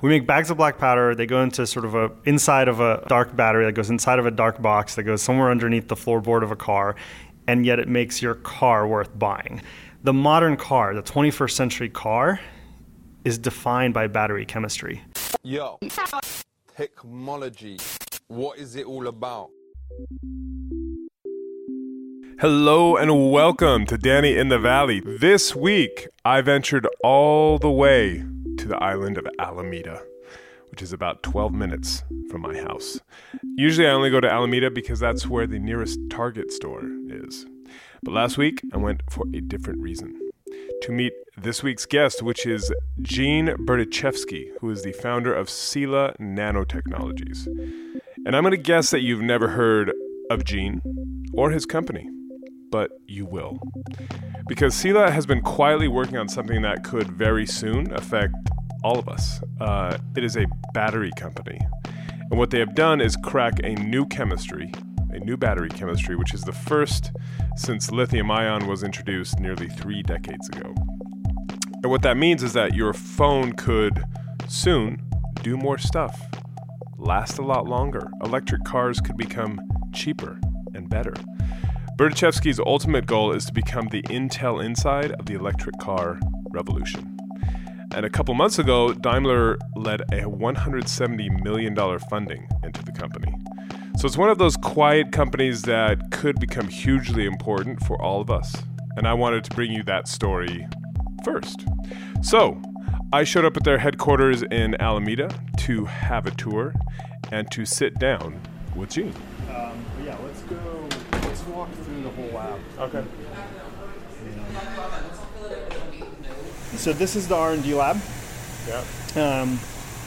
We make bags of black powder. They go into sort of a inside of a dark battery that goes inside of a dark box that goes somewhere underneath the floorboard of a car, and yet it makes your car worth buying. The modern car, the 21st century car, is defined by battery chemistry. Yo, technology. What is it all about? Hello and welcome to Danny in the Valley. This week, I ventured all the way to the island of Alameda, which is about 12 minutes from my house. Usually, I only go to Alameda because that's where the nearest Target store is. But last week, I went for a different reason to meet this week's guest, which is Gene Berdichevsky, who is the founder of Sila Nanotechnologies. And I'm going to guess that you've never heard of Gene or his company, but you will. Because Sila has been quietly working on something that could very soon affect all of us. Uh, it is a battery company. And what they have done is crack a new chemistry, a new battery chemistry, which is the first since lithium ion was introduced nearly three decades ago. And what that means is that your phone could soon do more stuff, last a lot longer. Electric cars could become cheaper and better. Berdichevsky's ultimate goal is to become the Intel inside of the electric car revolution. And a couple months ago, Daimler led a $170 million funding into the company. So it's one of those quiet companies that could become hugely important for all of us. And I wanted to bring you that story first. So I showed up at their headquarters in Alameda to have a tour and to sit down with Gene. Um, yeah, let's go. Let's walk through the whole. Okay. So this is the R&D lab. Yeah. Um,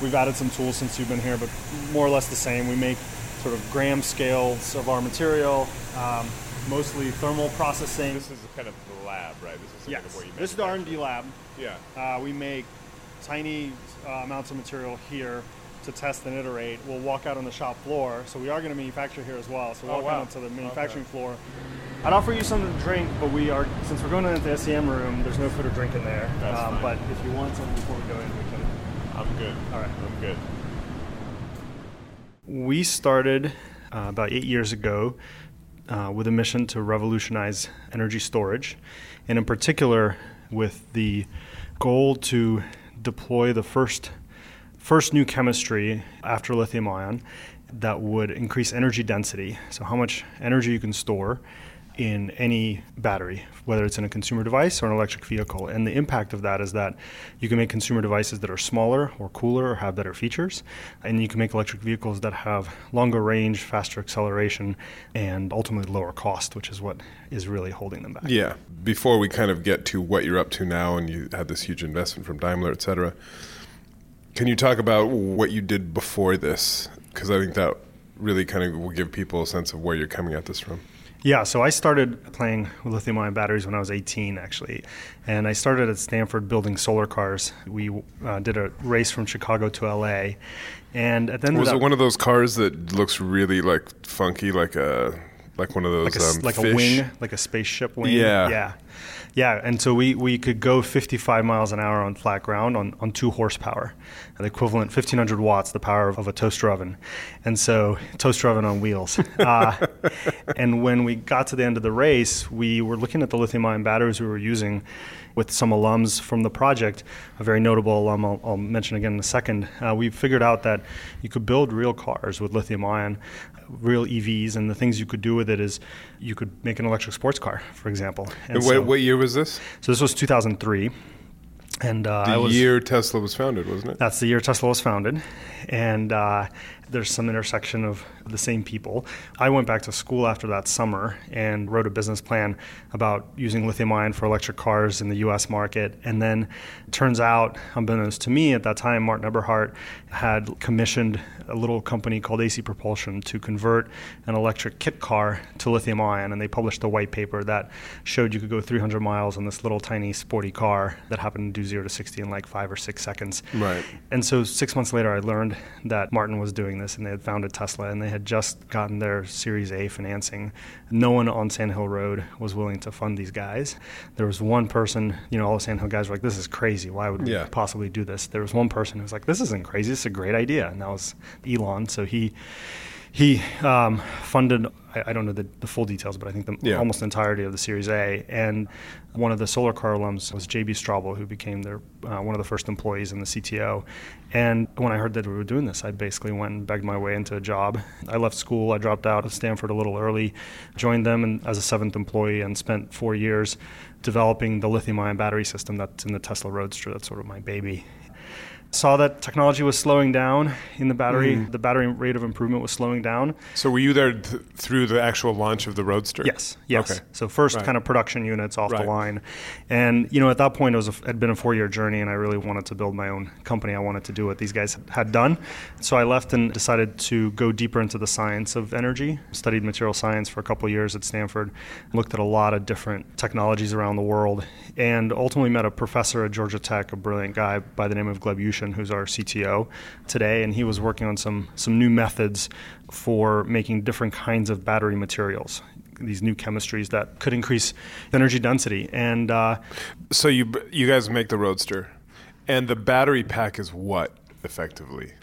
we've added some tools since you've been here, but more or less the same. We make sort of gram scales of our material, um, mostly thermal processing. This is kind of the lab, right? This is yes, kind of where you this is the R&D lab. Yeah. Uh, we make tiny uh, amounts of material here to test and iterate. We'll walk out on the shop floor, so we are going to manufacture here as well. So we'll Oh, walk wow. out onto the manufacturing floor. I'd offer you something to drink, but we are since we're going into the SEM room. There's no food or drink in there. That's um, fine. but if you want something before we go in, we can. I'm good. All right. I'm good. We started uh, about eight years ago uh, with a mission to revolutionize energy storage, and in particular with the goal to deploy the first first new chemistry after lithium ion that would increase energy density, so how much energy you can store in any battery, whether it's in a consumer device or an electric vehicle. And the impact of that is that you can make consumer devices that are smaller or cooler or have better features, and you can make electric vehicles that have longer range, faster acceleration, and ultimately lower cost, which is what is really holding them back. Yeah. Before we kind of get to what you're up to now, and you had this huge investment from Daimler, et cetera, can you talk about what you did before this? Because I think that really kind of will give people a sense of where you're coming at this from. Yeah, so I started playing with lithium ion batteries when I was 18, actually. And I started at Stanford building solar cars. We uh, did a race from Chicago to LA. And at the end Was it one of those cars that looks really like funky, like a like one of those like a, um, like a wing, like a spaceship wing. Yeah. Yeah. Yeah, and so we, we could go 55 miles an hour on flat ground on, on two horsepower, the equivalent 1500 watts, the power of a toaster oven. And so, toaster oven on wheels. Uh, and when we got to the end of the race, we were looking at the lithium ion batteries we were using with some alums from the project, a very notable alum I'll, I'll mention again in a second. Uh, we figured out that you could build real cars with lithium ion, real EVs, and the things you could do with it is you could make an electric sports car, for example. And what, so, what year was this? So this was 2003. And uh, the was, year Tesla was founded, wasn't it? That's the year Tesla was founded, and uh, there's some intersection of the same people. I went back to school after that summer and wrote a business plan about using lithium ion for electric cars in the U.S. market. And then, turns out, unbeknownst to me at that time, Martin Eberhard had commissioned a little company called AC Propulsion to convert an electric kit car to lithium ion. And they published a white paper that showed you could go 300 miles on this little tiny sporty car that happened to do zero to 60 in like five or six seconds. Right. And so six months later, I learned that Martin was doing this, and they had founded Tesla, and they had just gotten their Series A financing. No one on Sand Hill Road was willing to fund these guys. There was one person, you know, all the Sand Hill guys were like, "This is crazy. Why would yeah. we possibly do this?" There was one person who was like, "This isn't crazy. This is a great idea," and that was Elon. So he he um, funded I, I, don't know the, the, full details but i think the yeah. almost entirety of the series a. And one of the solar car alums was j.b straubel who became their uh, one of the first employees in the cto and when i heard that we were doing this i basically went and begged my way into a job. I left school i dropped out of stanford a little early joined them and, as a seventh employee and spent four years developing the lithium ion battery system that's in the tesla roadster. That's sort of my baby saw that technology was slowing down in the battery. Mm. The battery rate of improvement was slowing down. So were you there th- through the actual launch of the Roadster? Yes. Yes. Okay. So first right. kind of production units off right. the line, and you know at that point it was a, had been a four year journey, and I really wanted to build my own company. I wanted to do what these guys had done, so I left and decided to go deeper into the science of energy. Studied material science for a couple years at Stanford, looked at a lot of different technologies around the world, and ultimately met a professor at Georgia Tech, a brilliant guy by the name of Gleb Yushin, who's our CTO CTO today, and he was working on some some new methods for making different kinds of battery materials. These new chemistries that could increase energy density, and uh, so you you guys make the Roadster, and the battery pack is what effectively?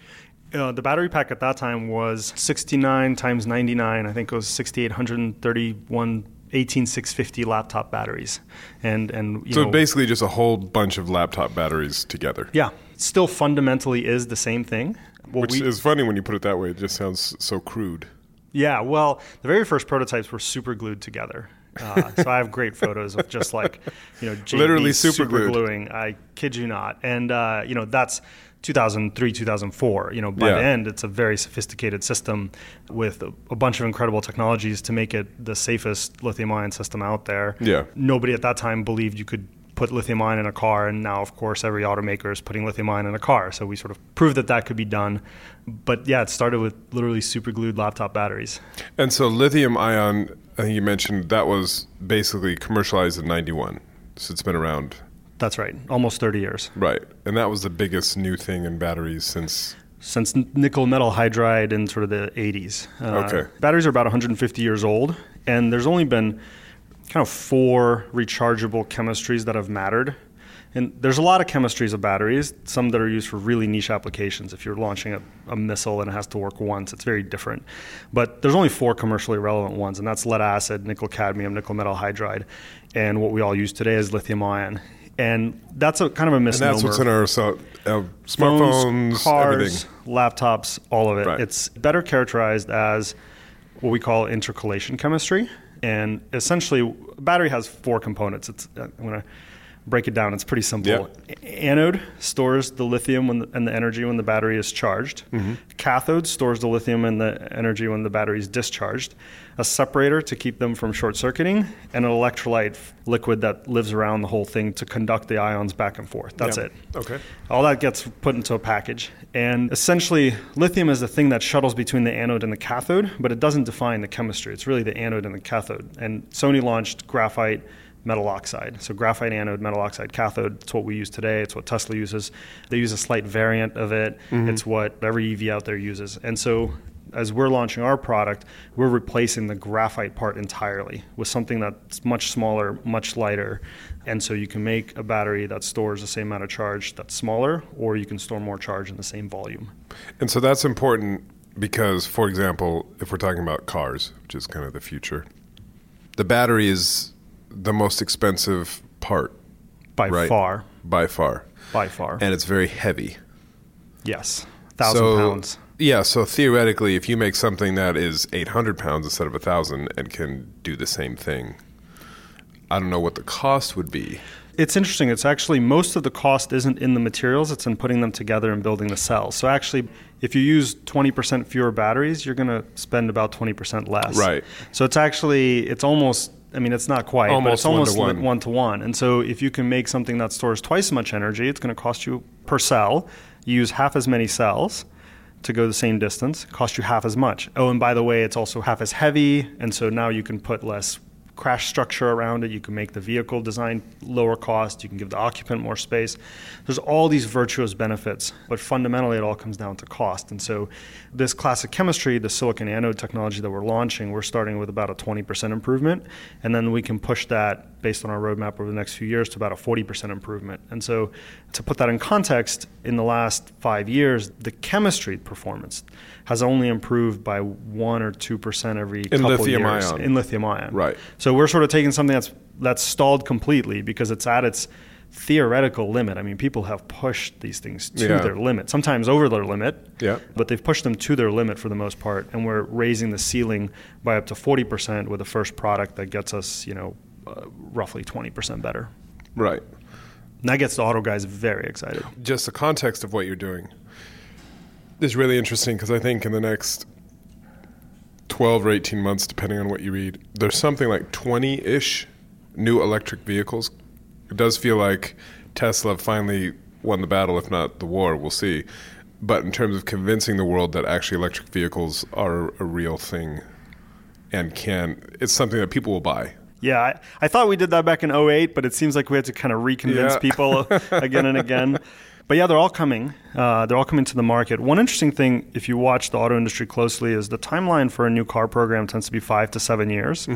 Uh, the battery pack at that time was 69 times 99. I think it was 6,831 18650 laptop batteries and and so know, basically just a whole bunch of laptop batteries together yeah still fundamentally is the same thing which we, is funny when you put it that way it just sounds so crude yeah well the very first prototypes were super glued together uh, so I have great photos of just like, you know, JB literally super, super gluing. I kid you not. And uh, you know, that's 2003, 2004. You know, by yeah. the end, it's a very sophisticated system with a, a, bunch of incredible technologies to make it the safest lithium-ion system out there. Yeah. Nobody at that time believed you could put lithium ion in a car, and now, of course, every automaker is putting lithium ion in a car. So we sort of proved that that could be done. But yeah, it started with literally super glued laptop batteries. And so lithium ion, I think you mentioned that was basically commercialized in 91. So it's been around that's right, almost 30 years. Right, and that was the biggest new thing in batteries since since nickel metal hydride in sort of the 80s. Uh, okay. Batteries are about 150 years old, and there's only been kind of four rechargeable chemistries that have mattered. And there's a lot of chemistries of batteries, some that are used for really niche applications. If you're launching a, a, missile and it has to work once, it's very different. But there's only four commercially relevant ones, and that's lead acid, nickel cadmium, nickel metal hydride. And what we all use today is lithium ion and that's a kind of a misnomer. And that's what's in our so, uh, smartphones, Phones, cars, everything. laptops, all of it. Right. It's better characterized as what we call intercalation chemistry, and essentially, a battery has four components. It's I'm going to break it down. It's pretty simple. Yeah. Anode stores the lithium the, and the energy when the battery is charged. Mm-hmm. Cathode stores the lithium and the energy when the battery is discharged a separator to keep them from short circuiting, and an electrolyte liquid that lives around the whole thing to conduct the ions back and forth. That's yep. it. Okay. All that gets put into a package. And essentially, lithium is the thing that shuttles between the anode and the cathode, but it doesn't define the chemistry. It's really the anode and the cathode. And Sony launched graphite metal oxide. So graphite anode, metal oxide cathode. It's what we use today. It's what Tesla uses. They use a slight variant of it. Mm-hmm. It's what every EV out there uses. And so as we're launching our product, we're replacing the graphite part entirely with something that's much smaller, much lighter. And so you can make a battery that stores the same amount of charge that's smaller, or you can store more charge in the same volume. And so that's important because, for example, if we're talking about cars, which is kind of the future, the battery is the most expensive part By Right. far. by far. By far. And it's very heavy. yes. Thousand so, pounds. Yeah, so theoretically, if you make something that is 800 pounds instead of 1,000 and can do the same thing, I don't know what the cost would be. It's interesting. It's actually most of the cost isn't in the materials, it's in putting them together and building the cells. So actually, if you use 20% fewer batteries, you're going to spend about 20% less. Right. So it's actually, it's almost, I mean, it's not quite, but Almost it's almost one-to-one. one to one. And so if you can make something that stores twice as much energy, it's going to cost you per cell. You use half as many cells to go the same distance, cost you half as much. Oh, and by the way, it's also half as heavy, and so now you can put less crash structure around it. You can make the vehicle design lower cost. You can give the occupant more space. There's all these virtuous benefits, but fundamentally it all comes down to cost. And so this classic chemistry, the silicon anode technology that we're launching, we're starting with about a 20% improvement, and then we can push that based on our roadmap over the next few years to about a 40% improvement. And so to put that in context, in the last five years, the chemistry performance has only improved by one or two percent every In couple lithium years ion. in lithium ion. Right. So we're sort of taking something that's that's stalled completely because it's at its theoretical limit. I mean, people have pushed these things to Yeah. their limit, sometimes over their limit. Yeah. But they've pushed them to their limit for the most part, and we're raising the ceiling by up to forty percent with the first product that gets us, you know, uh, roughly twenty percent better. Right. And that gets the auto guys very excited. Just the context of what you're doing is really interesting because I think in the next 12 or 18 months, depending on what you read, there's something like 20 ish new electric vehicles. It does feel like Tesla finally won the battle, if not the war. We'll see. But in terms of convincing the world that actually electric vehicles are a real thing and can, it's something that people will buy. Yeah, I, I thought we did that back in 08, but it seems like we had to kind of reconvince Yeah. people again and again. But yeah, they're all coming. Uh, they're all coming to the market. One interesting thing, if you watch the auto industry closely, is the timeline for a new car program tends to be five to seven years.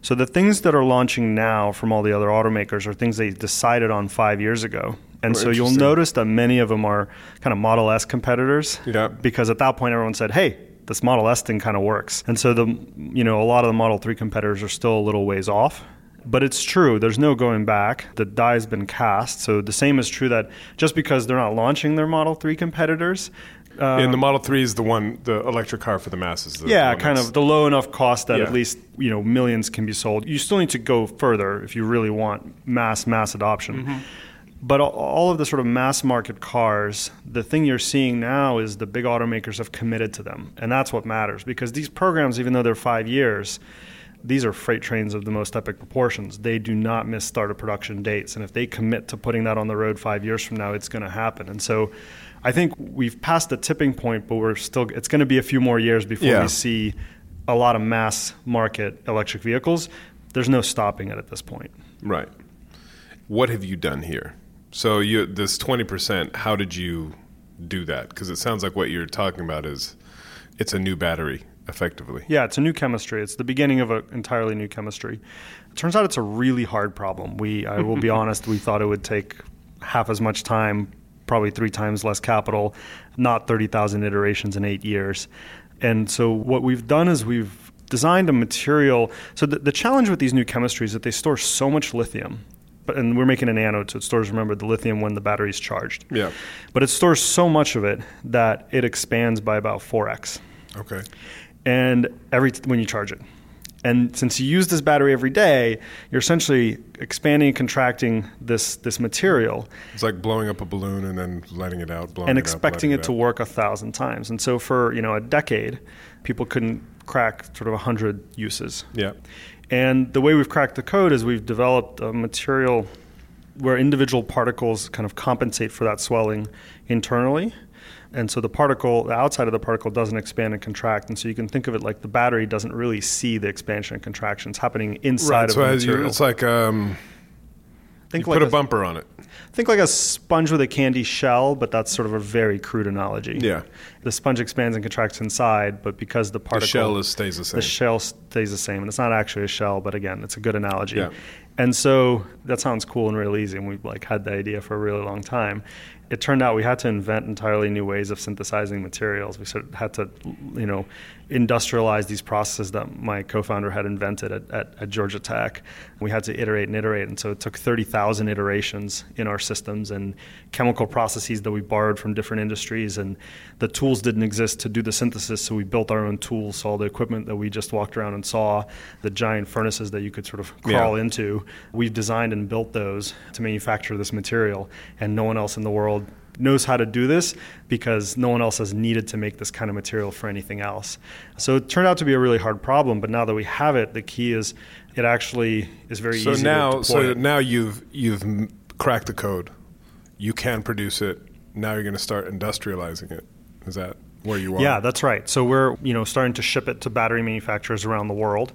So the things that are launching now from all the other automakers are things they decided on five years ago. And Oh, so you'll notice that many of them are kind of Model S competitors. Yeah. Because at that point, everyone said, hey, this Model S thing kind of works. And so the, you know, a lot of the Model 3 competitors are still a little ways off. But it's true. There's no going back. The die's been cast. So the same is true that just because they're not launching their Model 3 competitors, and the Model 3 is the one, the electric car for the masses. the yeah, kind of the low enough cost that Yeah. at least you know millions can be sold. You still need to go further if you really want mass mass adoption. Mm-hmm. But all- of the sort of mass market cars, the thing you're seeing now is the big automakers have committed to them, and that's what matters because these programs, even though they're five years. These are freight trains of the most epic proportions. They do not miss start of production dates. And if they commit to putting that on the road five years from now, it's going to happen. And so I think we've passed the tipping point, but we're still, it's going to be a few more years before Yeah. we see a lot of mass market electric vehicles. There's no stopping it at this point. Right. What have you done here? So you this twenty percent. How did you do that? Because it sounds like what you're talking about is it's a new battery, effectively. Yeah, it's a new chemistry. It's the beginning of an entirely new chemistry. It turns out it's a really hard problem. We, I will be honest, we thought it would take half as much time, probably three times less capital, not 30,000 iterations in eight years. And so what we've done is we've designed a material. So the, the challenge with these new chemistries is that they store so much lithium. And we're making an anode, so it stores, remember, the lithium when the battery's charged. Yeah. But it stores so much of it that it expands by about 4x Okay. and every when you charge it. And since you use this battery every day, you're essentially expanding and contracting this this material It's like blowing up a balloon and then letting it out, blowing and it expecting letting it to out. work a thousand times. And so for you know a decade, people couldn't crack sort of a hundred uses. Yeah. And the way we've cracked the code is we've developed a material where individual particles kind of compensate for that swelling internally. And so the particle, the outside of the particle doesn't expand and contract. And so you can think of it like the battery doesn't really see the expansion and contractions happening inside Right. of So the as you, material. it's like um, think you like put a a, bumper on it. think like a sponge with a candy shell, but that's sort of a very crude analogy. Yeah. the sponge expands and contracts inside, but because the The particle shell is, stays the same. the shell stays the same, and it's not actually a shell, but again, it's a good analogy. Yeah. And so that sounds cool and real easy, and we've like had the idea for a really long time. It turned out we had to invent entirely new ways of synthesizing materials. We sort of had to, you know, industrialize these processes that my co-founder had invented at, at, at Georgia Tech. We had to iterate and iterate, and so it took 30,000 iterations in our systems and chemical processes that we borrowed from different industries. And the tools didn't exist to do the synthesis, so we built our own tools. So all the equipment that we just walked around and saw, the giant furnaces that you could sort of crawl Yeah. into, we've designed and built those to manufacture this material. And no one else in the world knows how to do this because no one else has needed to make this kind of material for anything else. So it turned out to be a really hard problem, but now that we have it, the key is it actually is very so easy now, so it. now you've you've cracked the code. You can produce it. Now you're going to start industrializing it. Is that where you are? Yeah, that's right. So we're you know starting to ship it to battery manufacturers around the world.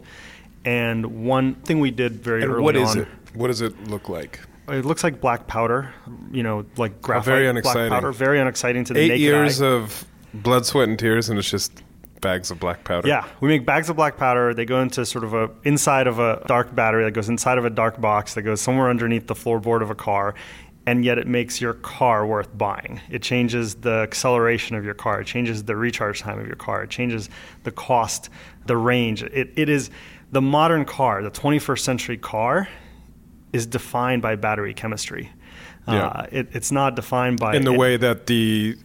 And one thing we did very And early what is on, it? What does it look like? It looks like black powder, you know, like graphite very unexciting. black powder. Very unexciting to the Eight naked years eye. of blood, sweat, and tears, and it's just bags of black powder. Yeah, we make bags of black powder. They go into sort of a inside of a dark battery that goes inside of a dark box that goes somewhere underneath the floorboard of a car. And yet, it makes your car worth buying. It changes the acceleration of your car. It changes the recharge time of your car. It changes the cost, the range. It, it is the modern car, the 21st century car, is defined by battery chemistry. Yeah. Uh, it, it's not defined by In the it- way that the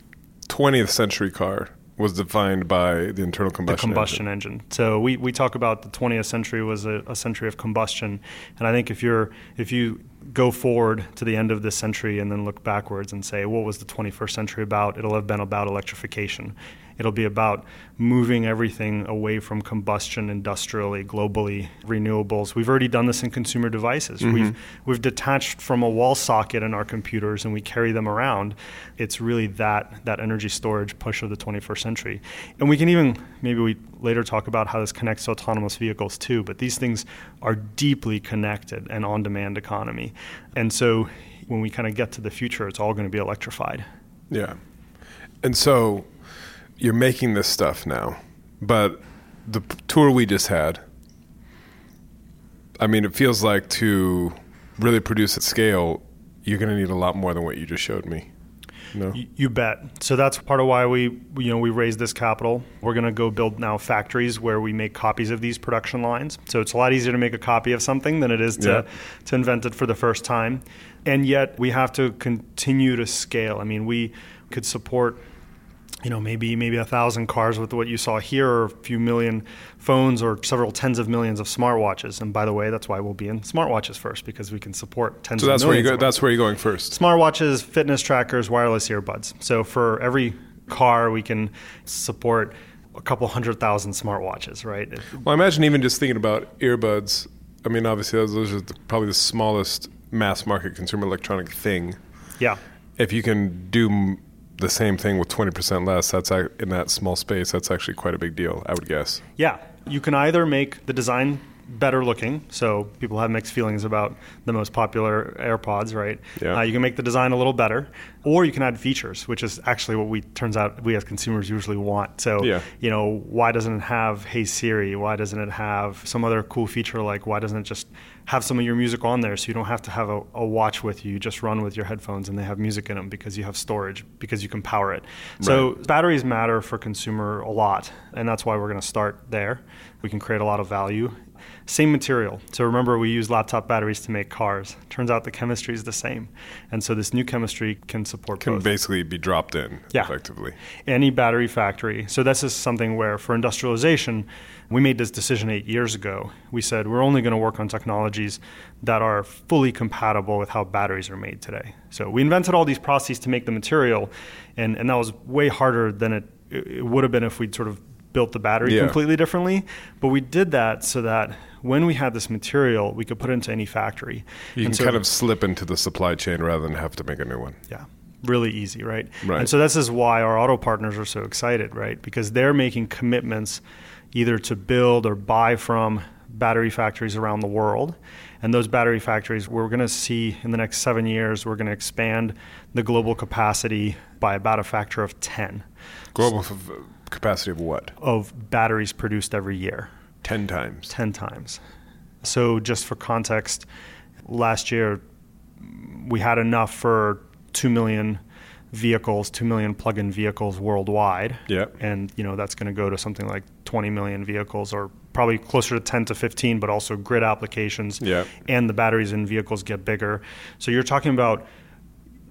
20th century car was defined by the internal the combustion. combustion engine. engine. So we, we talk about the 20th century was a, a century of combustion, and I think if you're if you go forward to the end of this century and then look backwards and say what was the 21st century about, it'll have been about electrification. It'll be about moving everything away from combustion industrially, globally, renewables. We've already done this in consumer devices. Mm-hmm. We've we've detached from a wall socket in our computers and we carry them around. It's really that that energy storage push of the 21st century. And we can even maybe we later talk about how this connects to autonomous vehicles too, but these things are deeply connected and on-demand economy. And so when we kind of get to the future, it's all going to be electrified. Yeah. And so you're making this stuff now, but the tour we just had, I mean, it feels like to really produce at scale, you're going to need a lot more than what you just showed me. No. You bet. So that's part of why we, you know, we raised this capital. We're going to go build now factories where we make copies of these production lines. So it's a lot easier to make a copy of something than it is to, Yeah. to invent it for the first time. And yet we have to continue to scale. I mean, we could support you know, maybe maybe a thousand cars with what you saw here, or a few million phones, or several tens of millions of smartwatches. And by the way, that's why we'll be in smartwatches first because we can support tens. So that's of where you millions go. That's where you're going first. smartwatches, fitness trackers, wireless earbuds. So for every car, we can support a couple hundred thousand smartwatches, right? Well, I imagine even just thinking about earbuds. I mean, obviously, those, those are the, probably the smallest mass market consumer electronic thing. Yeah. If you can do the same thing with 20% less, that's in that small space. That's actually quite a big deal, I would guess. Yeah, you can either make the design better looking, so people have mixed feelings about the most popular AirPods, right? Yeah. Uh, you can make the design a little better, or you can add features, which is actually what we turns out we as consumers usually want. So, Yeah. you know, why doesn't it have Hey Siri? Why doesn't it have some other cool feature like why doesn't it just have some of your music on there so you don't have to have a, a watch with you? You just run with your headphones and they have music in them because you have storage because you can power it. So batteries matter for consumer a lot, and that's why we're going to start there. We can create a lot of value. Same material. So remember, we use laptop batteries to make cars. Turns out the chemistry is the same, and so this new chemistry can support Can both basically be dropped in Yeah. effectively. any battery factory. So this is something where for industrialization, we made this decision eight years ago. We said we're only going to work on technologies that are fully compatible with how batteries are made today. So we invented all these processes to make the material, and, and that was way harder than it, it would have been if we'd sort of built the battery Yeah. completely differently. But we did that so that when we had this material, we could put it into any factory. You And can so- kind of slip into the supply chain rather than have to make a new one. yeah, really easy, right? Right. And so this is why our auto partners are so excited, right? Because they're making commitments either to build or buy from battery factories around the world. And those battery factories, we're going to see in the next seven years, we're going to expand the global capacity by about a factor of 10 Global f- capacity of what? of batteries produced every year. 10 times. 10 times. So, just for context, last year we had enough for 2 million vehicles, 2 million plug in vehicles worldwide. Yep. And, you know, that's going to go to something like 20 million vehicles or probably closer to 10 to 15, but also grid applications. Yep. And the batteries in vehicles get bigger. So, you're talking about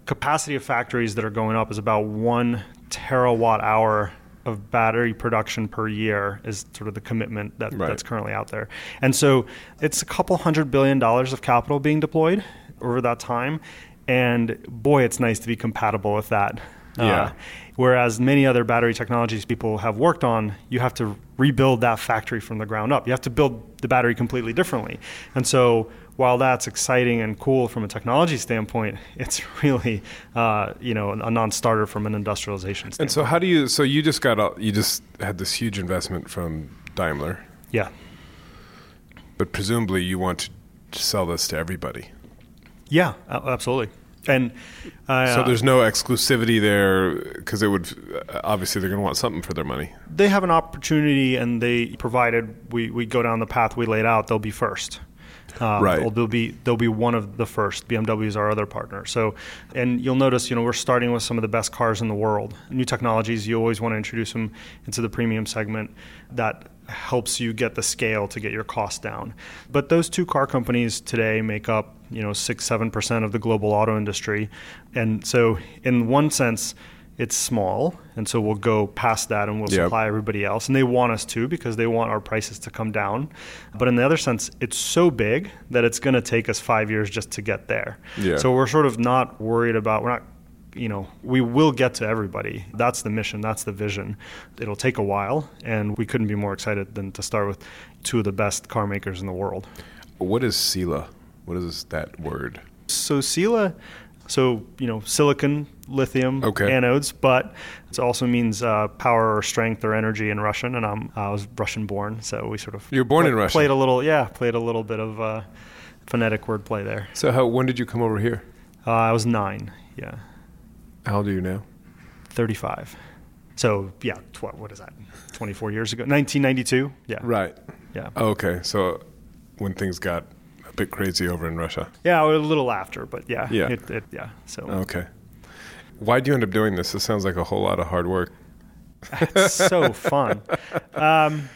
capacity of factories that are going up is about one terawatt hour of battery production per year is sort of the commitment that, Right. that's currently out there. And so it's a couple hundred billion dollars of capital being deployed over that time. And boy, it's nice to be compatible with that. Uh, Yeah. whereas many other battery technologies people have worked on, you have to rebuild that factory from the ground up. You have to build the battery completely differently. And so while that's exciting and cool from a technology standpoint, it's really uh, you know a non-starter from an industrialization standpoint. And so how do you so you just got all, you just had this huge investment from Daimler, yeah, but presumably you want to sell this to everybody. Yeah, absolutely. And uh, So there's no exclusivity there because it would obviously they're going to want something for their money. they have an opportunity, and they provided we, we go down the path we laid out, they'll be first. Um, Right. They'll be they'll be one of the first. BMW is our other partner. So, and you'll notice, you know, we're starting with some of the best cars in the world. New technologies, you always want to introduce them into the premium segment. That helps you get the scale to get your cost down. But those two car companies today make up, you know, six seven percent of the global auto industry, and so in one sense it's small, and so we'll go past that and we'll Yep. supply everybody else. And they want us to because they want our prices to come down. But in the other sense, it's so big that it's going to take us five years just to get there. Yeah. So we're sort of not worried about, we're not, you know, we will get to everybody. That's the mission, that's the vision. It'll take a while, and we couldn't be more excited than to start with two of the best car makers in the world. What is SILA? What is that word? So Sila, so you know, silicon, lithium Okay. anodes, but it also means uh, power or strength or energy in Russian. And I'm I was Russian born, so we sort of You were born in Russia? Played a little, yeah, played a little bit of uh, phonetic wordplay there. So how when did you come over here? Uh, I was nine, yeah, How old are you now? thirty-five. So yeah, tw- what is that? Twenty-four years ago, nineteen ninety-two. Yeah, Right. Yeah, Okay. So when things got a bit crazy over in Russia. yeah, a little after, but yeah, Yeah. it, it, yeah. So Okay. Why do you end up doing this? This sounds like a whole lot of hard work. it's so fun. Um,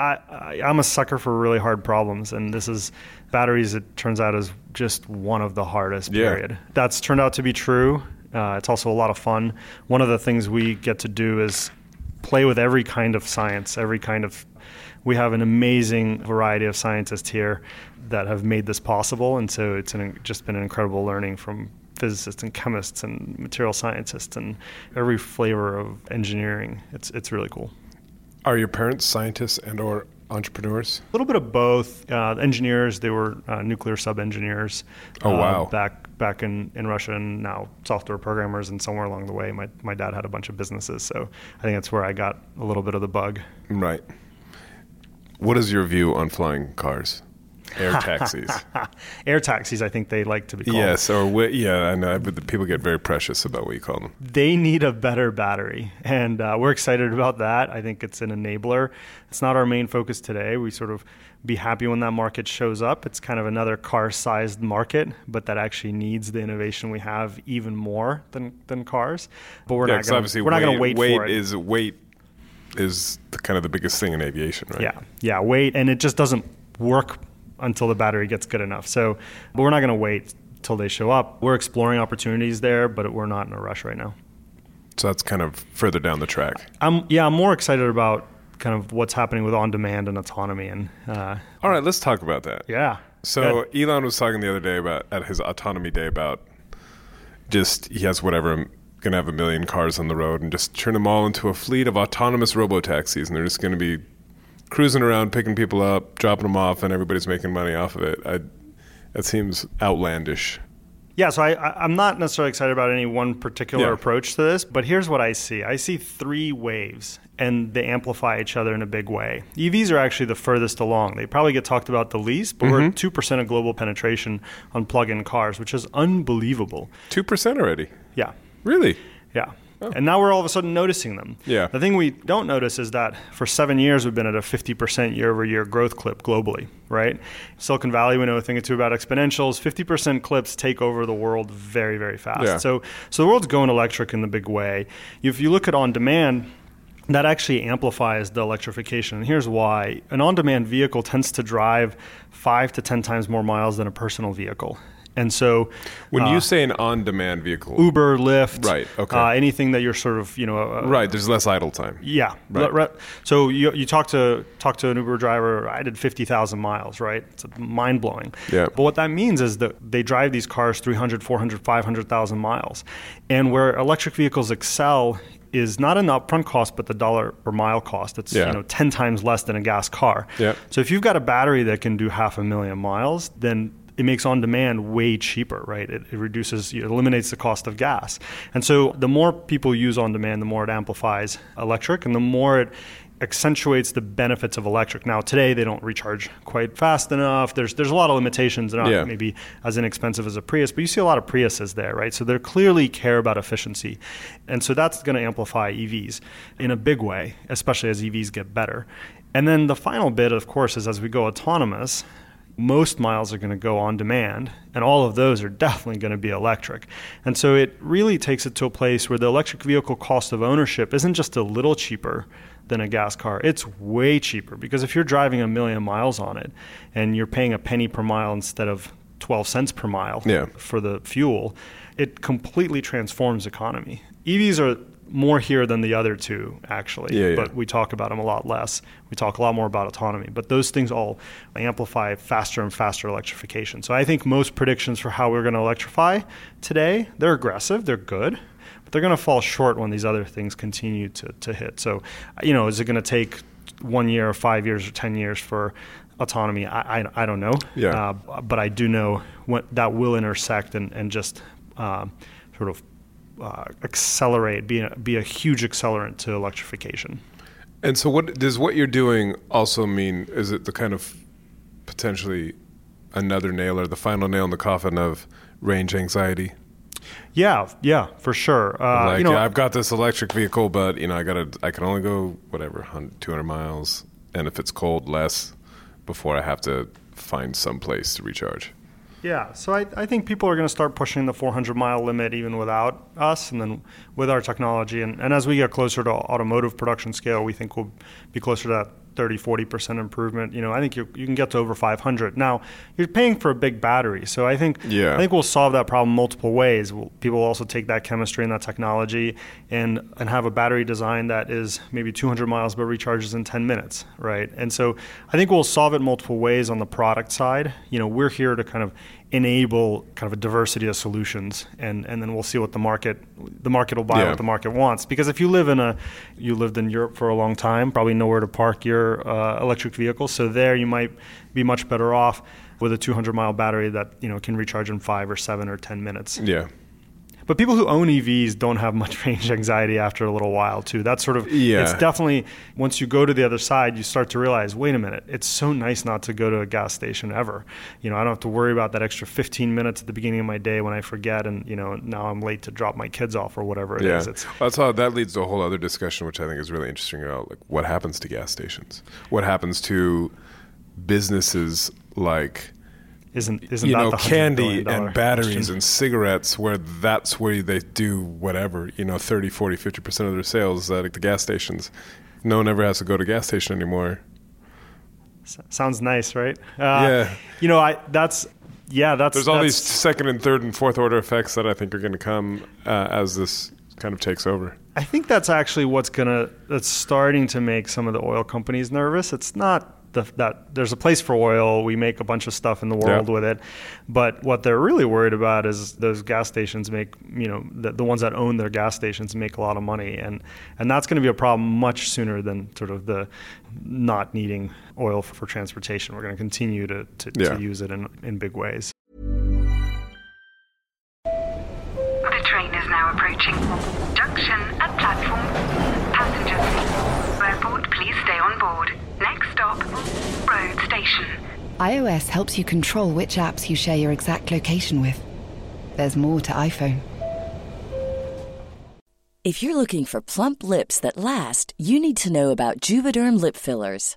I, I, I'm a sucker for really hard problems, and this is batteries. It turns out is just one of the hardest. Yeah. Period. That's turned out to be true. Uh, it's also a lot of fun. One of the things we get to do is play with every kind of science, every kind of. We have an amazing variety of scientists here that have made this possible, and so it's an, just been an incredible learning from physicists and chemists and material scientists and every flavor of engineering. It's it's really cool. Are your parents scientists and or entrepreneurs? A little bit of both. Uh, engineers, they were uh, nuclear sub engineers. Oh, uh, wow. Back back in, in Russia, and now software programmers. And somewhere along the way, my my dad had a bunch of businesses, so I think that's where I got a little bit of the bug. Right. What is your view on flying cars? Air taxis. Air taxis, I think they like to be called. yes, or wh- yeah, I know, but the people get very precious about what you call them. they need a better battery, and uh, we're excited about that. I think it's an enabler. It's not our main focus today. We sort of be happy when that market shows up. It's kind of another car-sized market, but that actually needs the innovation we have even more than, than cars. But we're yeah, not going obviously we're not going to wait weight for it. is weight is the, kind of the biggest thing in aviation, right? Yeah, yeah, wait, and it just doesn't work until the battery gets good enough. So, but we're not going to wait till they show up. We're exploring opportunities there, but we're not in a rush right now. So that's kind of further down the track. I'm yeah, I'm more excited about kind of what's happening with on demand and autonomy and uh, All right, let's talk about that. yeah. So Good. Elon was talking the other day about at his autonomy day about just he has whatever going to have a million cars on the road and just turn them all into a fleet of autonomous robo taxis and they're just going to be cruising around picking people up, dropping them off and everybody's making money off of it. I that seems outlandish. Yeah, so I, I'm not necessarily excited about any one particular Yeah. approach to this, but here's what I see. I see three waves, and they amplify each other in a big way. EVs are actually the furthest along. They probably get talked about the least, but we're mm-hmm. at 2% of global penetration on plug in cars, which is unbelievable. 2% already. Yeah. Really? Yeah. Oh. And now we're all of a sudden noticing them. Yeah. The thing we don't notice is that for seven years we've been at a 50% year over year growth clip globally, right? Silicon Valley, we know a thing or two about exponentials. 50% clips take over the world very, very fast. Yeah. So, so the world's going electric in the big way. If you look at on demand, that actually amplifies the electrification. And here's why an on demand vehicle tends to drive five to 10 times more miles than a personal vehicle. And so When uh, you say an on demand vehicle, Uber, Lyft, Right, okay. uh, anything that you're sort of, you know, uh, right, there's less idle time. yeah. Right. Re- So you, you talk to talk to an Uber driver. I did fifty thousand miles. Right. It's mind blowing. Yeah. But what that means is that they drive these cars 300, 400, 500,000 miles, and where electric vehicles excel is not in the upfront cost, but the dollar per mile cost. It's Yeah. you know ten times less than a gas car. Yeah. So if you've got a battery that can do half a million miles, then it makes on demand way cheaper, right? It, it reduces, it eliminates the cost of gas. And so the more people use on demand, the more it amplifies electric and the more it accentuates the benefits of electric. Now, today they don't recharge quite fast enough. There's, there's a lot of limitations. They're not Yeah. maybe as inexpensive as a Prius, but you see a lot of Priuses there, right? So they clearly care about efficiency. And so that's going to amplify EVs in a big way, especially as EVs get better. And then the final bit, of course, is as we go autonomous, most miles are going to go on demand, and all of those are definitely going to be electric. And so it really takes it to a place where the electric vehicle cost of ownership isn't just a little cheaper than a gas car, it's way cheaper because if you're driving a million miles on it and you're paying a penny per mile instead of 12 cents per mile Yeah. for the fuel, it completely transforms economy. EVs are more here than the other two, actually, Yeah, yeah. but we talk about them a lot less. We talk a lot more about autonomy, but those things all amplify faster and faster electrification. So I think most predictions for how we're going to electrify today, they're aggressive, they're good, but they're going to fall short when these other things continue to, to hit. So, you know, is it going to take one year or five years or 10 years for autonomy? I, I, I don't know. Yeah. Uh, but I do know what that will intersect and, and just uh, sort of uh, accelerate, be a, be a huge accelerant to electrification. And so, what does what you're doing also mean? Is it the kind of potentially another nail or the final nail in the coffin of range anxiety? Yeah, yeah, for sure. Uh, like, you know, yeah, I've got this electric vehicle, but you know, I gotta, I can only go whatever, 100, 200 miles, and if it's cold, less before I have to find some place to recharge. Yeah, so I, I think people are going to start pushing the 400 mile limit even without us, and then with our technology. And, and as we get closer to automotive production scale, we think we'll be closer to that 30, 40% improvement. You know, I think you, you can get to over 500. Now, you're paying for a big battery, so I think Yeah. I think we'll solve that problem multiple ways. We'll, people will also take that chemistry and that technology and and have a battery design that is maybe 200 miles but recharges in 10 minutes, right? And so I think we'll solve it multiple ways on the product side. You know, we're here to kind of enable kind of a diversity of solutions and and then we'll see what the market the market will buy Yeah. what the market wants. Because if you live in a you lived in Europe for a long time probably know where to park your uh, electric vehicle. So there you might be much better off with a 200 mile battery that you know can recharge in 5 or 7 or 10 minutes. Yeah, but people who own EVs don't have much range anxiety after a little while, too. That's sort of, Yeah. it's definitely, once you go to the other side, you start to realize, wait a minute, it's so nice not to go to a gas station ever. You know, I don't have to worry about that extra 15 minutes at the beginning of my day when I forget and, you know, now I'm late to drop my kids off or whatever it is. yeah. It's, That's how that leads to a whole other discussion, which I think is really interesting about like what happens to gas stations, what happens to businesses like isn't, isn't you that know the candy and batteries question? and cigarettes where that's where they do whatever you know 30 40 50% of their sales at the gas stations no one ever has to go to gas station anymore Sounds nice, right? Uh, Yeah. You know, I, that's, yeah, that's, there's all these second and third and fourth order effects that i think are going to come uh, as this kind of takes over I think that's actually what's gonna that's starting to make some of the oil companies nervous. It's not the, that there's a place for oil. We make a bunch of stuff in the world Yeah. with it, but what they're really worried about is those gas stations make you know the, the ones that own their gas stations make a lot of money, and and that's going to be a problem much sooner than sort of the not needing oil for, for transportation. We're going to continue to to, Yeah. to use it in in big ways. The train is now approaching. Junction at platform. Passengers. Airport, please stay on board. Next stop, road station. iOS helps you control which apps you share your exact location with. There's more to iPhone. If you're looking for plump lips that last, you need to know about Juvederm lip fillers.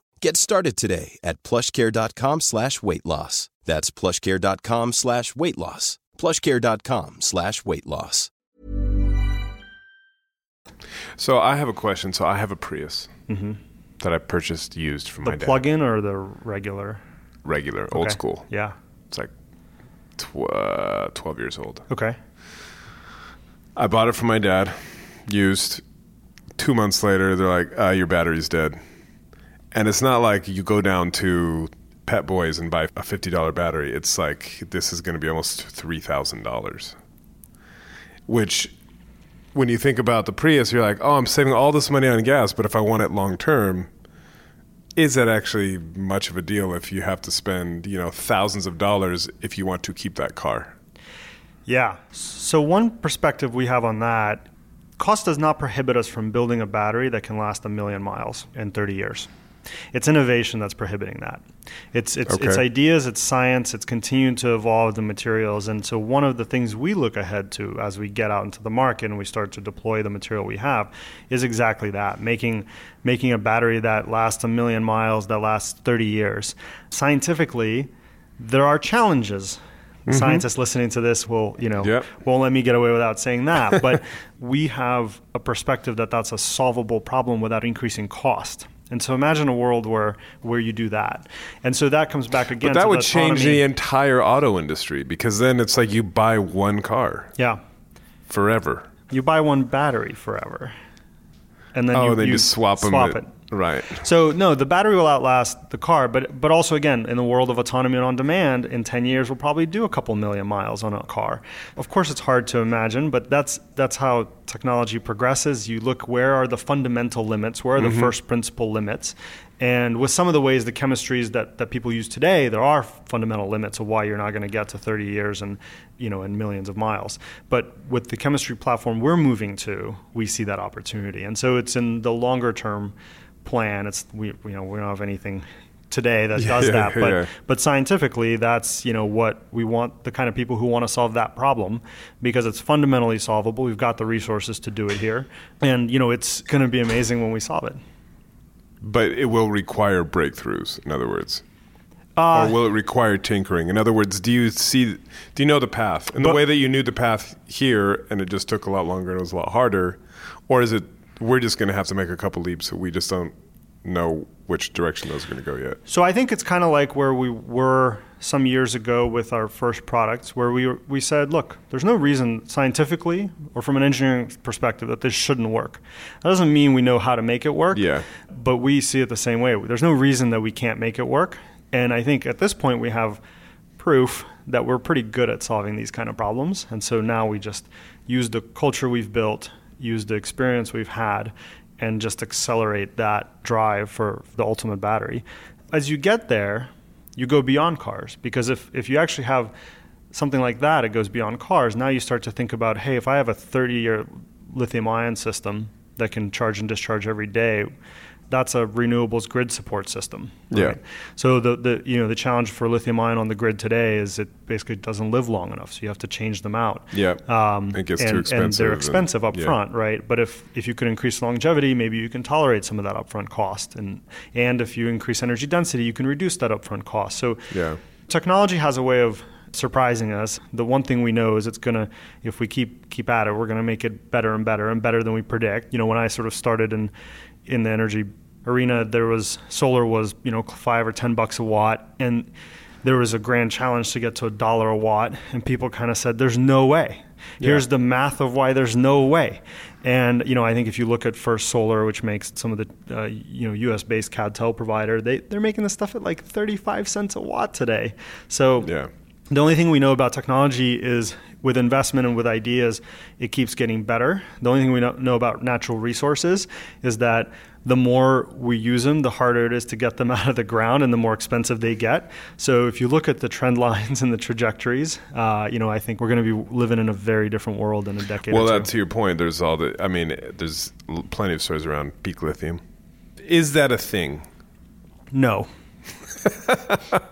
Get started today at plushcare.com slash weight loss. That's plushcare.com slash weight loss. plushcare.com slash weight loss. So I have a question. So I have a Prius Mm-hmm. that I purchased used from The my dad. plug-in or the regular? Regular, old Okay. school. Yeah. It's like tw- uh, 12 years old. Okay. I bought it from my dad, used. Two months later, they're like, uh, your battery's dead. And it's not like you go down to Pep Boys and buy a $50 battery. It's like, this is going to be almost $3,000. Which, when you think about the Prius, you're like, oh, I'm saving all this money on gas, but if I want it long term, is that actually much of a deal if you have to spend, you know, thousands of dollars if you want to keep that car? Yeah. So one perspective we have on that, cost does not prohibit us from building a battery that can last a million miles in 30 years. It's innovation that's prohibiting that. It's it's it's ideas, it's science, it's continuing to evolve the materials. And so one of the things we look ahead to as we get out into the market and we start to deploy the material we have is exactly that, making making a battery that lasts a million miles, that lasts 30 years. Scientifically, there are challenges mm-hmm. scientists listening to this will you know Yep. won't let me get away without saying that but we have a perspective that that's a solvable problem without increasing cost and so imagine a world where where you do that and so that comes back again But that would change the entire auto industry because then it's like you buy one car yeah forever. you buy one battery forever and then oh, you, then you you swap them. swap it Right. So no, the battery will outlast the car, but but also again in the world of autonomy and on demand, in ten years we'll probably do a couple million miles on a car. Of course, it's hard to imagine, but that's that's how technology progresses. You look where are the fundamental limits, where are the mm-hmm. first principle limits, and with some of the ways the chemistries that that people use today, there are fundamental limits of why you're not going to get to 30 years and you know and millions of miles. But with the chemistry platform we're moving to, we see that opportunity, and so it's in the longer term plan. It's we you know we don't have anything today that does Yeah, that, but yeah. but scientifically that's you know what we want the kind of people who want to solve that problem because it's fundamentally solvable. We've got the resources to do it here, and you know it's going to be amazing when we solve it. But it will require breakthroughs. In other words. Uh, or will it require tinkering? In other words, do you see, do you know the path? In the way that you knew the path here and it just took a lot longer and it was a lot harder? Or is it, we're just going to have to make a couple leaps we just don't know which direction those are going to go yet? So I think it's kind of like where we were some years ago with our first products, where we we said, look, there's no reason scientifically or from an engineering perspective that this shouldn't work. That doesn't mean we know how to make it work. Yeah. But we see it the same way. There's no reason that we can't make it work. And I think at this point we have proof that we're pretty good at solving these kind of problems. And so now we just use the culture we've built, use the experience we've had, and just accelerate that drive for the ultimate battery. As you get there, you go beyond cars because if, if you actually have something like that, it goes beyond cars. Now you start to think about, hey, if I have a 30 year lithium ion system that can charge and discharge every day, that's a renewables grid support system. Yeah. So the, the you know the challenge for lithium ion on the grid today is it basically doesn't live long enough. So you have to change them out. Yeah. Um, It gets and, too and they're and- expensive up yeah. front, right? But if if you could increase longevity, maybe you can tolerate some of that upfront cost, and and if you increase energy density, you can reduce that upfront cost. So Yeah. technology has a way of surprising us. The one thing we know is it's gonna, if we keep keep at it, we're gonna make it better and better and better than we predict. You know, when I sort of started in in the energy arena, there was solar was you know five or ten bucks a watt, and there was a grand challenge to get to a dollar a watt, and people kind of said, "There's no way." Here's the math of why there's no way. And you know, I think if you look at First Solar, which makes some of the uh, you know U.S. based CAD-TEL provider, they they're making this stuff at like 35 cents a watt today. So Yeah. the only thing we know about technology is with investment and with ideas, it keeps getting better. The only thing we know about natural resources is that the more we use them, the harder it is to get them out of the ground and the more expensive they get. So if you look at the trend lines and the trajectories, uh, you know, I think we're going to be living in a very different world in a decade Well, or two. that, to your point, there's all the. I mean, there's plenty of stories around peak lithium. Is that a thing? no.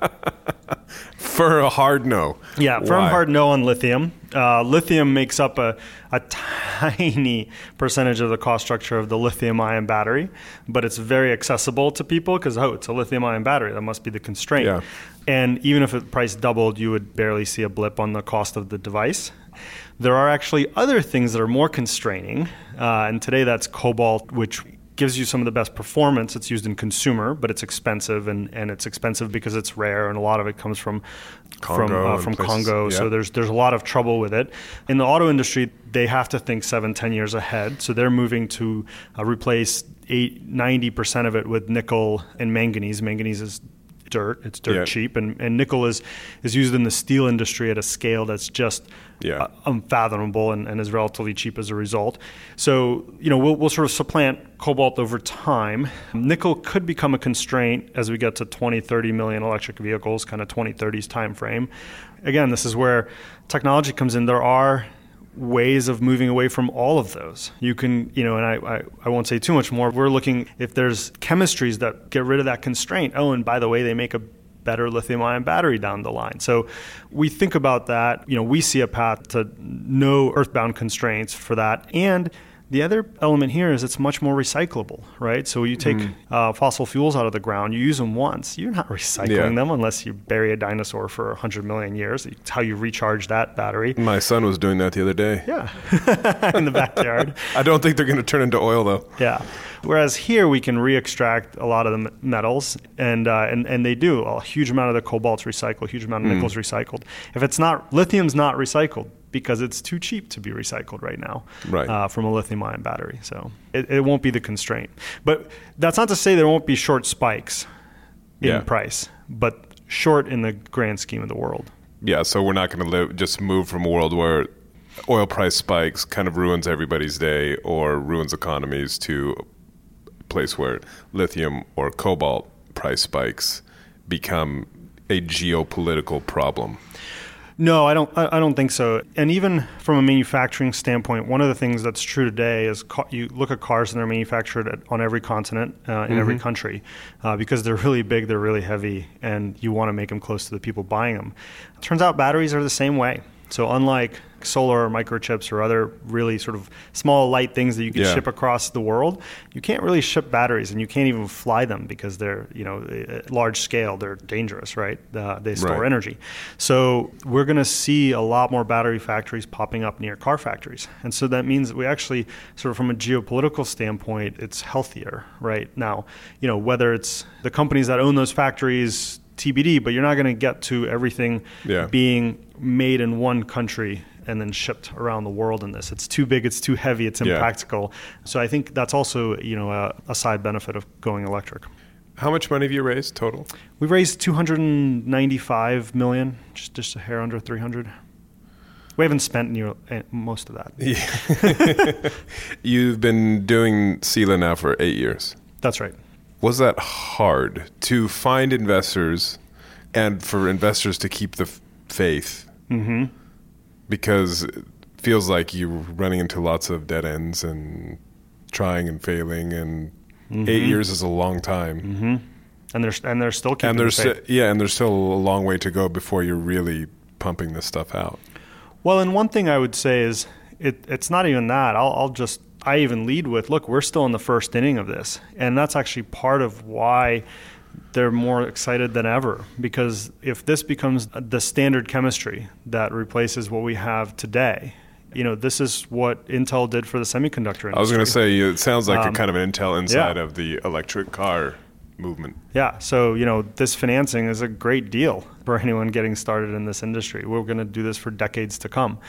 For a hard no. Yeah, firm Why? hard no on lithium. Uh, lithium makes up a, a tiny percentage of the cost structure of the lithium ion battery, but it's very accessible to people because, oh, it's a lithium ion battery. That must be the constraint. Yeah. And even if the price doubled, you would barely see a blip on the cost of the device. There are actually other things that are more constraining, uh, and today that's cobalt, which gives you some of the best performance. It's used in consumer, but it's expensive, and, and it's expensive because it's rare, and a lot of it comes from from Congo uh, from places- Congo. So there's there's a lot of trouble with it. In the auto industry, they have to think seven, ten years ahead. So they're moving to uh, replace eight, 90% of it with nickel and manganese. Manganese is dirt; it's dirt Yeah. cheap, and, and nickel is is used in the steel industry at a scale that's just Yeah. uh, unfathomable and, and is relatively cheap as a result. So, you know, we'll, we'll sort of supplant cobalt over time. Nickel could become a constraint as we get to 20, 30 million electric vehicles, kind of 2030s time frame. Again, this is where technology comes in. There are ways of moving away from all of those. You can, you know, and I, I, I won't say too much more. We're looking if there's chemistries that get rid of that constraint. Oh, and by the way, they make a better lithium ion battery down the line. So we think about that. You know, we see a path to no earthbound constraints for that. And the other element here is it's much more recyclable, right? So you take uh, fossil fuels out of the ground, you use them once, you're not recycling Yeah. them unless you bury a dinosaur for 100 million years. It's how you recharge that battery. My son was doing that the other day. Yeah, in the backyard. I don't think they're going to turn into oil though. Yeah. Whereas here we can re-extract a lot of the metals, and uh, and and they do a huge amount of the cobalt's recycled, a huge amount of nickel's recycled. If it's not lithium's not recycled because it's too cheap to be recycled right now, Right. Uh, from a lithium-ion battery, so it, it won't be the constraint. But that's not to say there won't be short spikes in Yeah. price, but short in the grand scheme of the world. Yeah, so we're not going to just move from a world where oil price spikes kind of ruins everybody's day or ruins economies to a place where lithium or cobalt price spikes become a geopolitical problem. No, I don't. I don't think so. And even from a manufacturing standpoint, one of the things that's true today is ca- you look at cars and they're manufactured at, on every continent uh, in every country uh, because they're really big, they're really heavy, and you want to make them close to the people buying them. Turns out batteries are the same way. So unlike solar or microchips or other really sort of small light things that you can Yeah. ship across the world, you can't really ship batteries and you can't even fly them because they're you know at large scale they're dangerous, right? Uh, they store Right. energy. So we're going to see a lot more battery factories popping up near car factories, and so that means that we actually sort of from a geopolitical standpoint, it's healthier, right? Now, you know whether it's the companies that own those factories. TBD, but you're not going to get to everything Yeah. being made in one country and then shipped around the world in this. It's too big, it's too heavy, it's Yeah. impractical. So I think that's also, you know, a, a side benefit of going electric. How much money have you raised total? We've raised 295 million, just just a hair under 300. We haven't spent near, eh, most of that. You've been doing Sila now for eight years. That's right. Was that hard to find investors and for investors to keep the faith? Mm-hmm. Because it feels like you're running into lots of dead ends and trying and failing, and eight years is a long time. Mm-hmm. And there's and they're still keeping And there's the yeah, and there's still a long way to go before you're really pumping this stuff out. Well, and one thing I would say is it, it's not even that. I'll, I'll just, I even lead with look, we're still in the first inning of this. And that's actually part of why they're more excited than ever. Because if this becomes the standard chemistry that replaces what we have today, you know, this is what Intel did for the semiconductor industry. I was going to say it sounds like a Um, kind of an intel inside yeah. of the electric car movement. Yeah, so you know this financing is a great deal for anyone getting started in this industry. We're going to do this for decades to come.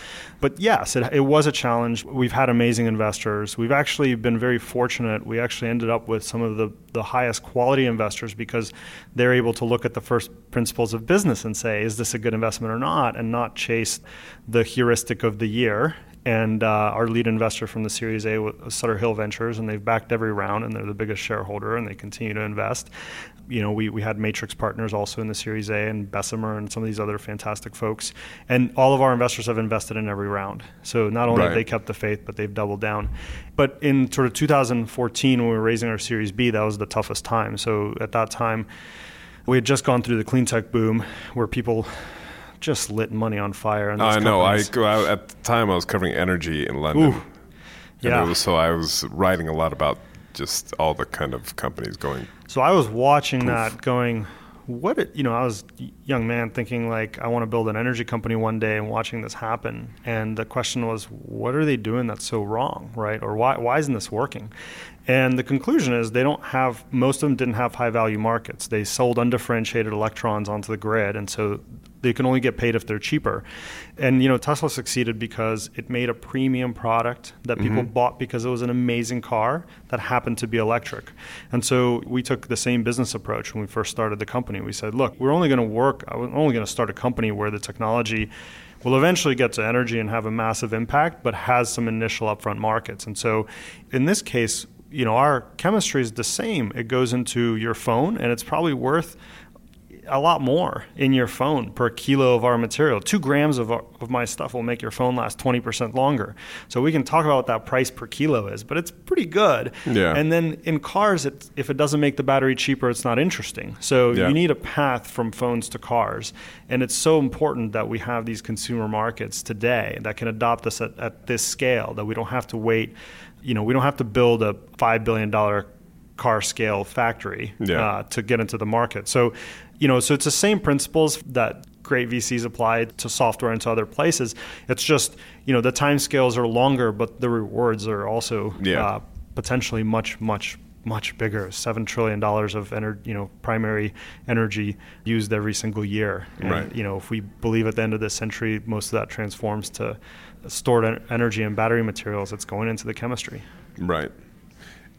But yes, it, it was a challenge. We've had amazing investors. We've actually been very fortunate. We actually ended up with some of the, the highest quality investors because they're able to look at the first principles of business and say, is this a good investment or not, and not chase the heuristic of the year and uh, our lead investor from the Series A was Sutter Hill Ventures, and they've backed every round, and they're the biggest shareholder, and they continue to invest. You know, we, we had Matrix Partners also in the Series A, and Bessemer, and some of these other fantastic folks. And all of our investors have invested in every round. So not only have they kept the faith, but they've doubled down. But in sort of 2014, when we were raising our Series B, that was the toughest time. So at that time, we had just gone through the clean tech boom, where people just lit money on fire. And I know. I, go at the time I was covering energy in London. Ooh. Yeah. was, so I was writing a lot about just all the kind of companies going. So I was watching that, going, "What?" It, you know, I was a young man thinking like, "I want to build an energy company one day," and watching this happen. And the question was, "What are they doing that's so wrong, right? Or why why isn't this working?" And the conclusion is they don't have most of them didn't have high value markets. They sold undifferentiated electrons onto the grid, and so they can only get paid if they're cheaper. And you know, Tesla succeeded because it made a premium product that mm-hmm. people bought because it was an amazing car that happened to be electric. And so we took the same business approach when we first started the company. We said, look, we're only going to work, we're only going to start a company where the technology will eventually get to energy and have a massive impact, but has some initial upfront markets. And so in this case, you know, our chemistry is the same. It goes into your phone and it's probably worth a lot more in your phone per kilo of our material. Two grams of, our, of my stuff will make your phone last 20% longer. So we can talk about what that price per kilo is, but it's pretty good. Yeah. And then in cars, it, if it doesn't make the battery cheaper, it's not interesting. So Yeah. you need a path from phones to cars. And it's so important that we have these consumer markets today that can adopt us at, at this scale, that we don't have to wait. You know, we don't have to build a $5 billion car scale factory Yeah. uh, to get into the market. So, you know, so it's the same principles that great VCs apply to software and to other places. It's just, you know, the time scales are longer, but the rewards are also Yeah. uh, potentially much, much, much bigger. Seven trillion dollars of ener- you know primary energy used every single year. And, Right. You know, if we believe at the end of this century, most of that transforms to stored energy and battery materials. that's going into the chemistry. Right.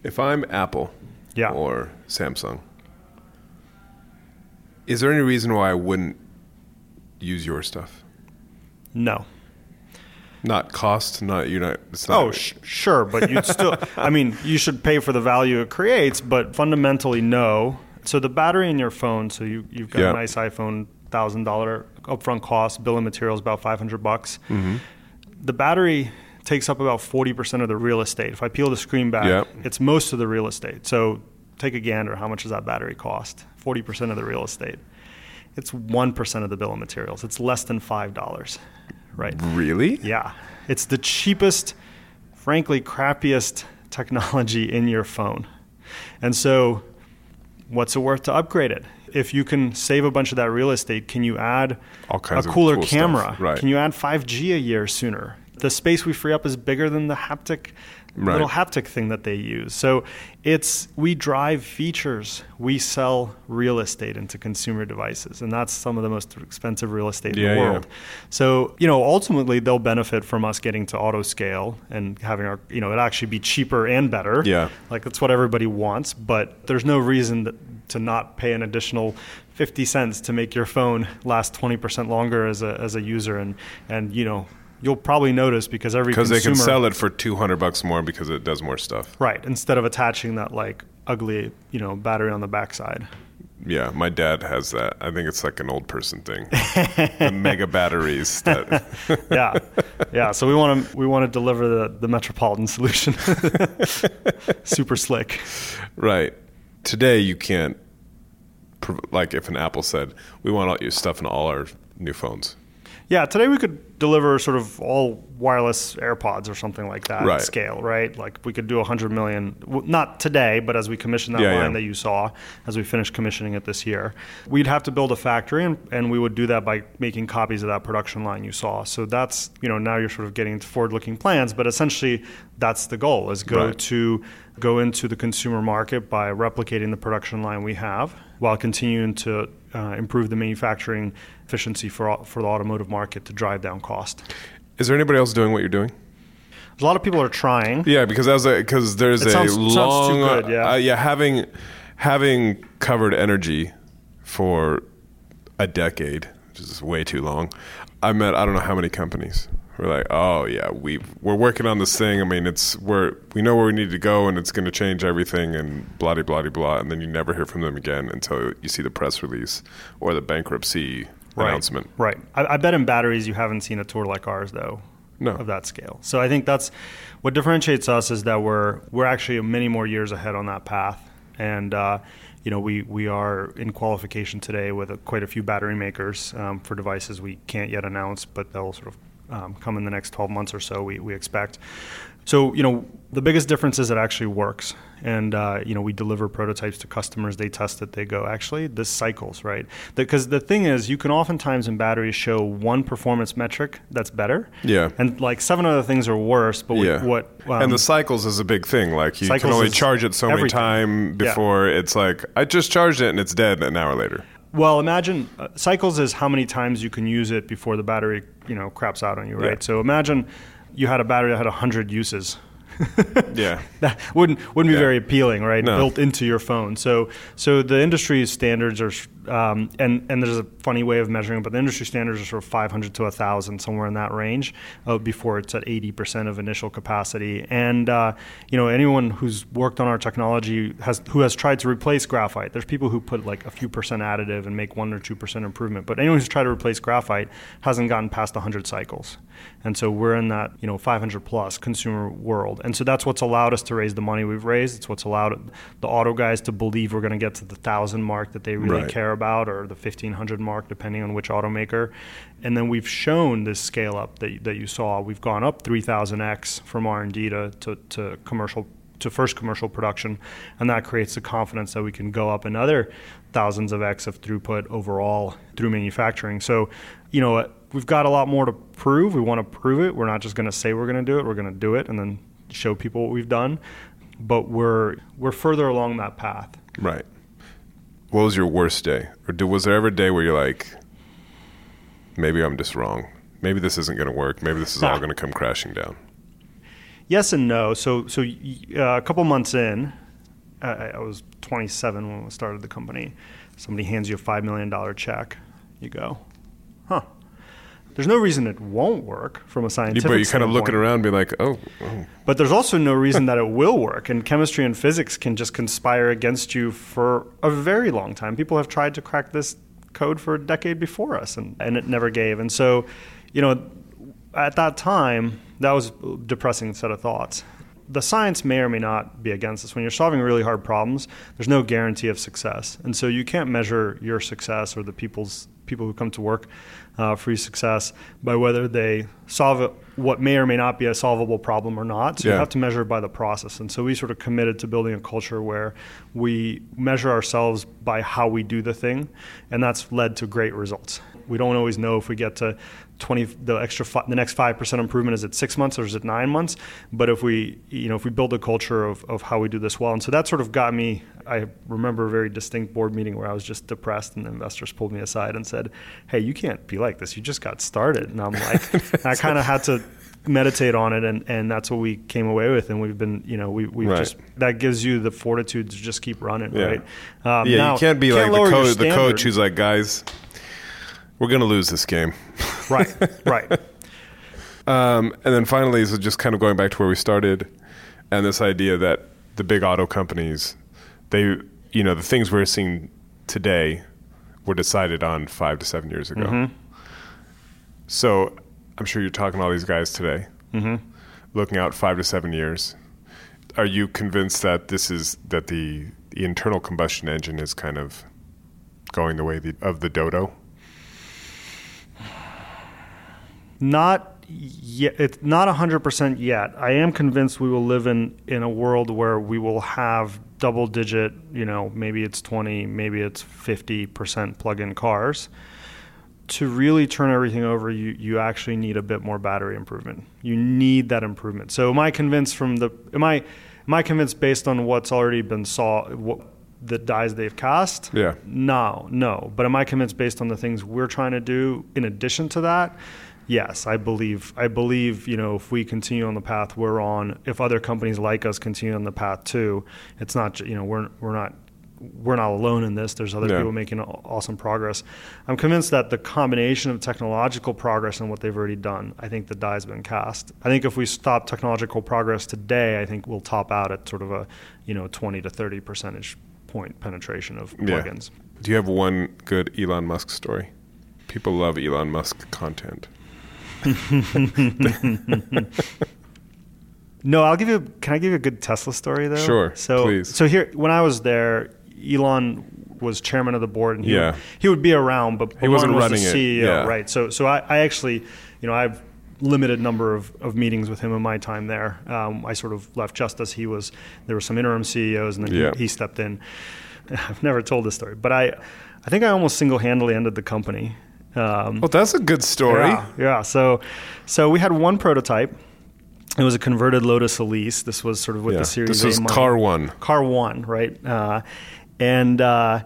If I'm Apple Yeah. or Samsung, is there any reason why I wouldn't use your stuff? No. Not cost, not you're not. It's not Oh, sh- sure, but you'd still. I mean, you should pay for the value it creates, but fundamentally, no. So the battery in your phone. So you you've got Yeah. a nice iPhone, thousand dollar upfront cost. Bill of materials about five hundred bucks. Mm-hmm. The battery takes up about forty percent of the real estate. If I peel the screen back, Yeah. it's most of the real estate. So take a gander. How much does that battery cost? Forty percent of the real estate. It's one percent of the bill of materials. It's less than five dollars, right? really. Yeah. It's the cheapest, frankly, crappiest technology in your phone. And so, what's it worth to upgrade it? If you can save a bunch of that real estate, can you add a cooler cool camera? Right. Can you add 5G a year sooner? The space we free up is bigger than the haptic Right. little haptic thing that they use. So it's we drive features. We sell real estate into consumer devices, and that's some of the most expensive real estate in Yeah, the yeah. world. So, you know, ultimately they'll benefit from us getting to auto scale and having our, you know, it actually be cheaper and better. Yeah. Like that's what everybody wants, but there's no reason that, to not pay an additional 50 cents to make your phone last 20% longer as a, as a user and, and, you know, you'll probably notice because every Because they can sell it for 200 bucks more because it does more stuff. right instead of attaching that like ugly you know battery on the backside. Yeah, my dad has that. I think it's like an old person thing. the mega batteries that yeah, yeah. So we want to we want to deliver the the metropolitan solution, super slick. Right. Today you can't like if an Apple said, "We want all your stuff in all our new phones." Yeah, today we could deliver sort of all wireless AirPods or something like that Right. scale, right? Like we could do 100 million, not today, but as we commission that Yeah, line yeah. that you saw, as we finish commissioning it this year, we'd have to build a factory and, and we would do that by making copies of that production line you saw. So that's, you know, now you're sort of getting into forward looking plans, but essentially that's the goal is go Right. to go into the consumer market by replicating the production line we have while continuing to uh, improve the manufacturing efficiency for, for the automotive market to drive down cost. Is there anybody else doing what you're doing? A lot of people are trying. Yeah, because as because there's It a sounds- sounds too long good, yeah. uh, yeah having having covered energy for a decade, which is way too long. I met I don't know how many companies. We're like, oh yeah, we we're working on this thing. I mean, it's we're we know where we need to go, and it's going to change everything, and blah blah blah blah. And then you never hear from them again until you see the press release or the bankruptcy announcement. Right. I, I bet in batteries you haven't seen a tour like ours though. No. Of that scale. So I think that's what differentiates us is that we're we're actually many more years ahead on that path, and uh, you know we we are in qualification today with a, quite a few battery makers um, for devices we can't yet announce, but they'll sort of um, come in the next 12 months or so. We we expect. So you know the biggest difference is it actually works, and uh, you know we deliver prototypes to customers. They test it. They go, actually, this cycles right. Because the thing is, you can oftentimes in batteries show one performance metric that's better, Yeah. and like seven other things are worse. But we- yeah. what um, and the cycles is a big thing. Like you can only charge it so many everything. time Yeah. before it's like I just charged it and it's dead an hour later. Well, imagine uh, cycles is how many times you can use it before the battery, you know, craps out on you, right? Yeah. So imagine you had a battery that had 100 uses. Yeah. that wouldn't wouldn't be Yeah. very appealing, right? No. Built into your phone. So so the industry standards are, um, and and there's a funny way of measuring it, but the industry standards are sort of 500 to 1,000, somewhere in that range, uh, before it's at 80% of initial capacity. And uh, you know anyone who's worked on our technology has who has tried to replace graphite. There's people who put like a few percent additive and make one or two percent improvement, but anyone who's tried to replace graphite hasn't gotten past 100 cycles. And so we're in that you know 500 plus consumer world, and so that's what's allowed us to raise the money we've raised. It's what's allowed the auto guys to believe we're going to get to the thousand mark that they really Right. care about, or the 1500 mark, depending on which automaker. And then we've shown this scale up that that you saw. We've gone up 3000x from R&D to, to, to commercial to first commercial production, and that creates the confidence that we can go up another thousands of x of throughput overall through manufacturing. So, you know, we've got a lot more to prove. We want to prove it. We're not just going to say we're going to do it. We're going to do it and then show people what we've done. But we're we're further along that path. Right. What was your worst day? Or do, was there ever a day where you're like, maybe I'm just wrong. Maybe this isn't going to work. Maybe this is all going to come crashing down. Yes and no. So, so uh, a couple months in, I, I was 27 when we started the company. Somebody hands you a five million dollar check. You go, huh? There's no reason it won't work from a scientific. but you're kind of looking around and be like, oh, oh. But there's also no reason that it will work. And chemistry and physics can just conspire against you for a very long time. People have tried to crack this code for a decade before us, and, and it never gave. And so, you know, at that time, that was a depressing set of thoughts. The science may or may not be against us. When you're solving really hard problems, there's no guarantee of success, and so you can't measure your success or the people's people who come to work uh, for your success by whether they solve it, what may or may not be a solvable problem or not. So you have to measure it by the process. And so we sort of committed to building a culture where we measure ourselves by how we do the thing, and that's led to great results. We don't always know if we get to 20 the extra fi- the next 5% improvement is it 6 months or is it 9 months but if we you know if we build a culture of, of how we do this well and so that sort of got me I remember a very distinct board meeting where I was just depressed and the investors pulled me aside and said hey you can't be like this you just got started and I'm like I kind of had to meditate on it and, and that's what we came away with and we've been you know we we Right. just that gives you the fortitude to just keep running Yeah. right Um, yeah, now, you can't be can't like the coach, the coach who's like, guys, we're going to lose this game. right right Um, and then finally, so just kind of going back to where we started, and this idea that the big auto companies, they, you know, the things we're seeing today were decided on five to seven years ago. Mhm. So I'm sure you're talking to all these guys today, Mhm. looking out five to seven years. Are you convinced that this is that the, the internal combustion engine is kind of going the way the, of the dodo? Not yet. It's not hundred percent yet. I am convinced we will live in in a world where we will have double digit. You know, maybe it's twenty, maybe it's fifty percent plug-in cars. To really turn everything over, you you actually need a bit more battery improvement. You need that improvement. So, am I convinced from the? Am I am I convinced based on what's already been saw? What, the dies they've cast? Yeah. No, no. But am I convinced based on the things we're trying to do in addition to that? Yes, I believe. I believe you know if we continue on the path we're on, if other companies like us continue on the path too, it's not you know we're we're not we're not alone in this. There's other Yeah. people making awesome progress. I'm convinced that the combination of technological progress and what they've already done, I think the die's been cast. I think if we stop technological progress today, I think we'll top out at sort of a you know 20 to 30 percentage point penetration of Yeah. plugins. Do you have one good Elon Musk story? People love Elon Musk content. No, I'll give you. Can I give you a good Tesla story though? Sure, So, please. so here, when I was there, Elon was chairman of the board, and he Yeah. would, he would be around, but He wasn't was running it, the CEO, yeah. right? So, so I, I actually, you know, I've limited number of, of meetings with him in my time there. Um, I sort of left just as he was. There were some interim CEOs, and then Yeah. he, he stepped in. I've never told this story, but I, I think I almost single handedly ended the company. Um, Well, that's a good story. yeah, yeah. So, so we had one prototype. It was a converted Lotus Elise. This was sort of with Yeah. the Series This A was money. car one. Car one, right? Uh, and uh,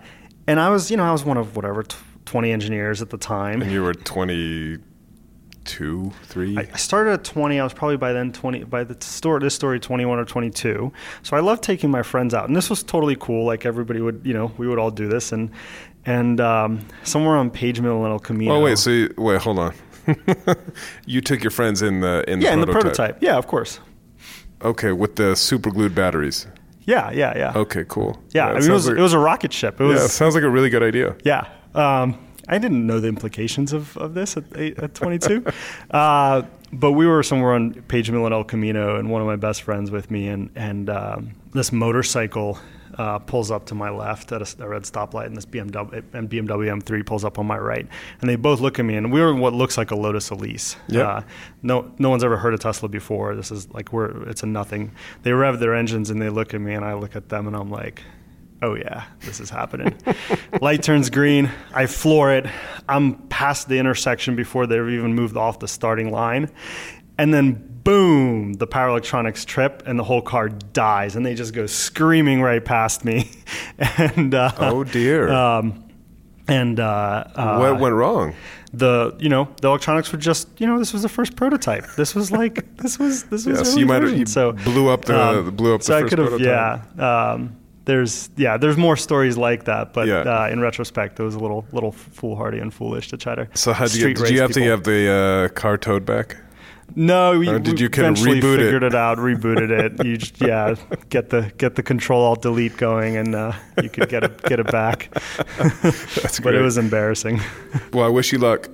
and I was, you know, I was one of whatever t- twenty engineers at the time. And you were 22, 3? I I started at 20. I was probably by then 20. By the story, this story, 21 or 22. So I loved taking my friends out, and this was totally cool. Like everybody would, you know, we would all do this, and and um, somewhere on Page Mill and El Camino. oh, wait. So, you, wait, hold on. you took your friends in the in the yeah, in the prototype. Yeah, of course. Okay, with the super glued batteries. Yeah, yeah, yeah. Okay, cool. Yeah, I mean, it was, like- it was a rocket ship. It was, yeah, sounds like a really good idea. Yeah. Um, I didn't know the implications of, of this at, at 22. uh, but we were somewhere on Page Mill and El Camino, and one of my best friends with me, and, and um, this motorcycle uh, pulls up to my left at a red stoplight, and this BMW and BMW M3 pulls up on my right, and they both look at me, and we were in what looks like a Lotus Elise. Yep. Uh, no, no one's ever heard of Tesla before. This is like we're it's a nothing. They rev their engines, and they look at me, and I look at them, and I'm like, oh yeah, this is happening. Light turns green. I floor it. I'm past the intersection before they've even moved off the starting line. And then boom, the power electronics trip and the whole car dies. And they just go screaming right past me. and uh, Oh, dear. Um, and uh, uh, what went wrong? the you know the electronics were just you know this was the first prototype. This was like this was this was Yeah, so you might have- so blew up the- blew up the so I first could have prototype. yeah. Um, there's yeah there's more stories like that, but Yeah. uh, in retrospect, it was a little little foolhardy and foolish to try to So, how did you, did you have to have the uh, car towed back? No, we, Or did you kind of eventually reboot it? figured it? out, rebooted it. You just, yeah, get the get the control alt delete going, and uh, you could get it get it back. That's but it was embarrassing. Well, I wish you luck,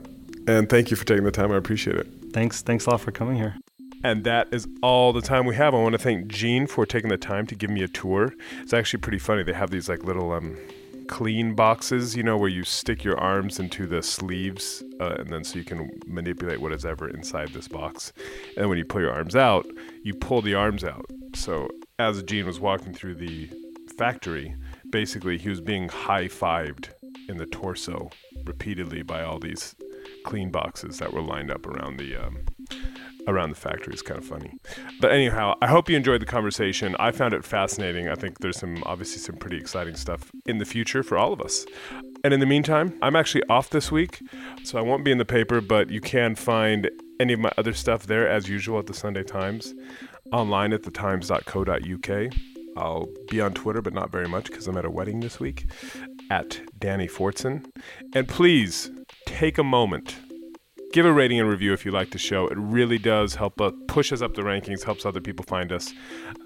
and thank you for taking the time. I appreciate it. Thanks, thanks a lot for coming here. And that is all the time we have. I want to thank Gene for taking the time to give me a tour. It's actually pretty funny. They have these like little um, clean boxes, you know, where you stick your arms into the sleeves, uh, and then so you can manipulate what is ever inside this box. And when you pull your arms out, you pull the arms out. So as Gene was walking through the factory, basically he was being high fived in the torso repeatedly by all these clean boxes that were lined up around the um, around the factory is kind of funny. But anyhow, I hope you enjoyed the conversation. I found it fascinating. I think there's some obviously some pretty exciting stuff in the future for all of us. And in the meantime, I'm actually off this week, so I won't be in the paper, but you can find any of my other stuff there as usual at the Sunday Times, online at thetimes.co.uk. I'll be on Twitter, but not very much because I'm at a wedding this week at Danny Fortson. And please take a moment give a rating and review if you like the show. It really does help us push us up the rankings, helps other people find us.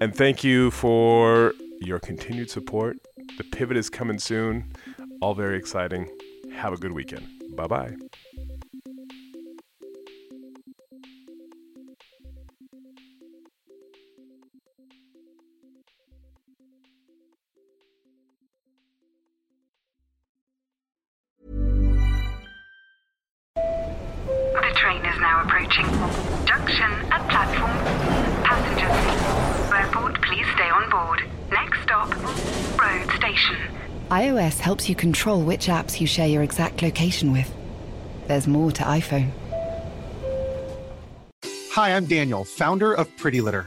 And thank you for your continued support. The pivot is coming soon. All very exciting. Have a good weekend. Bye bye. Approaching. Junction at platform. Passengers. Airport, please stay on board. Next stop, road station. iOS helps you control which apps you share your exact location with. There's more to iPhone. Hi, I'm Daniel, founder of Pretty Litter.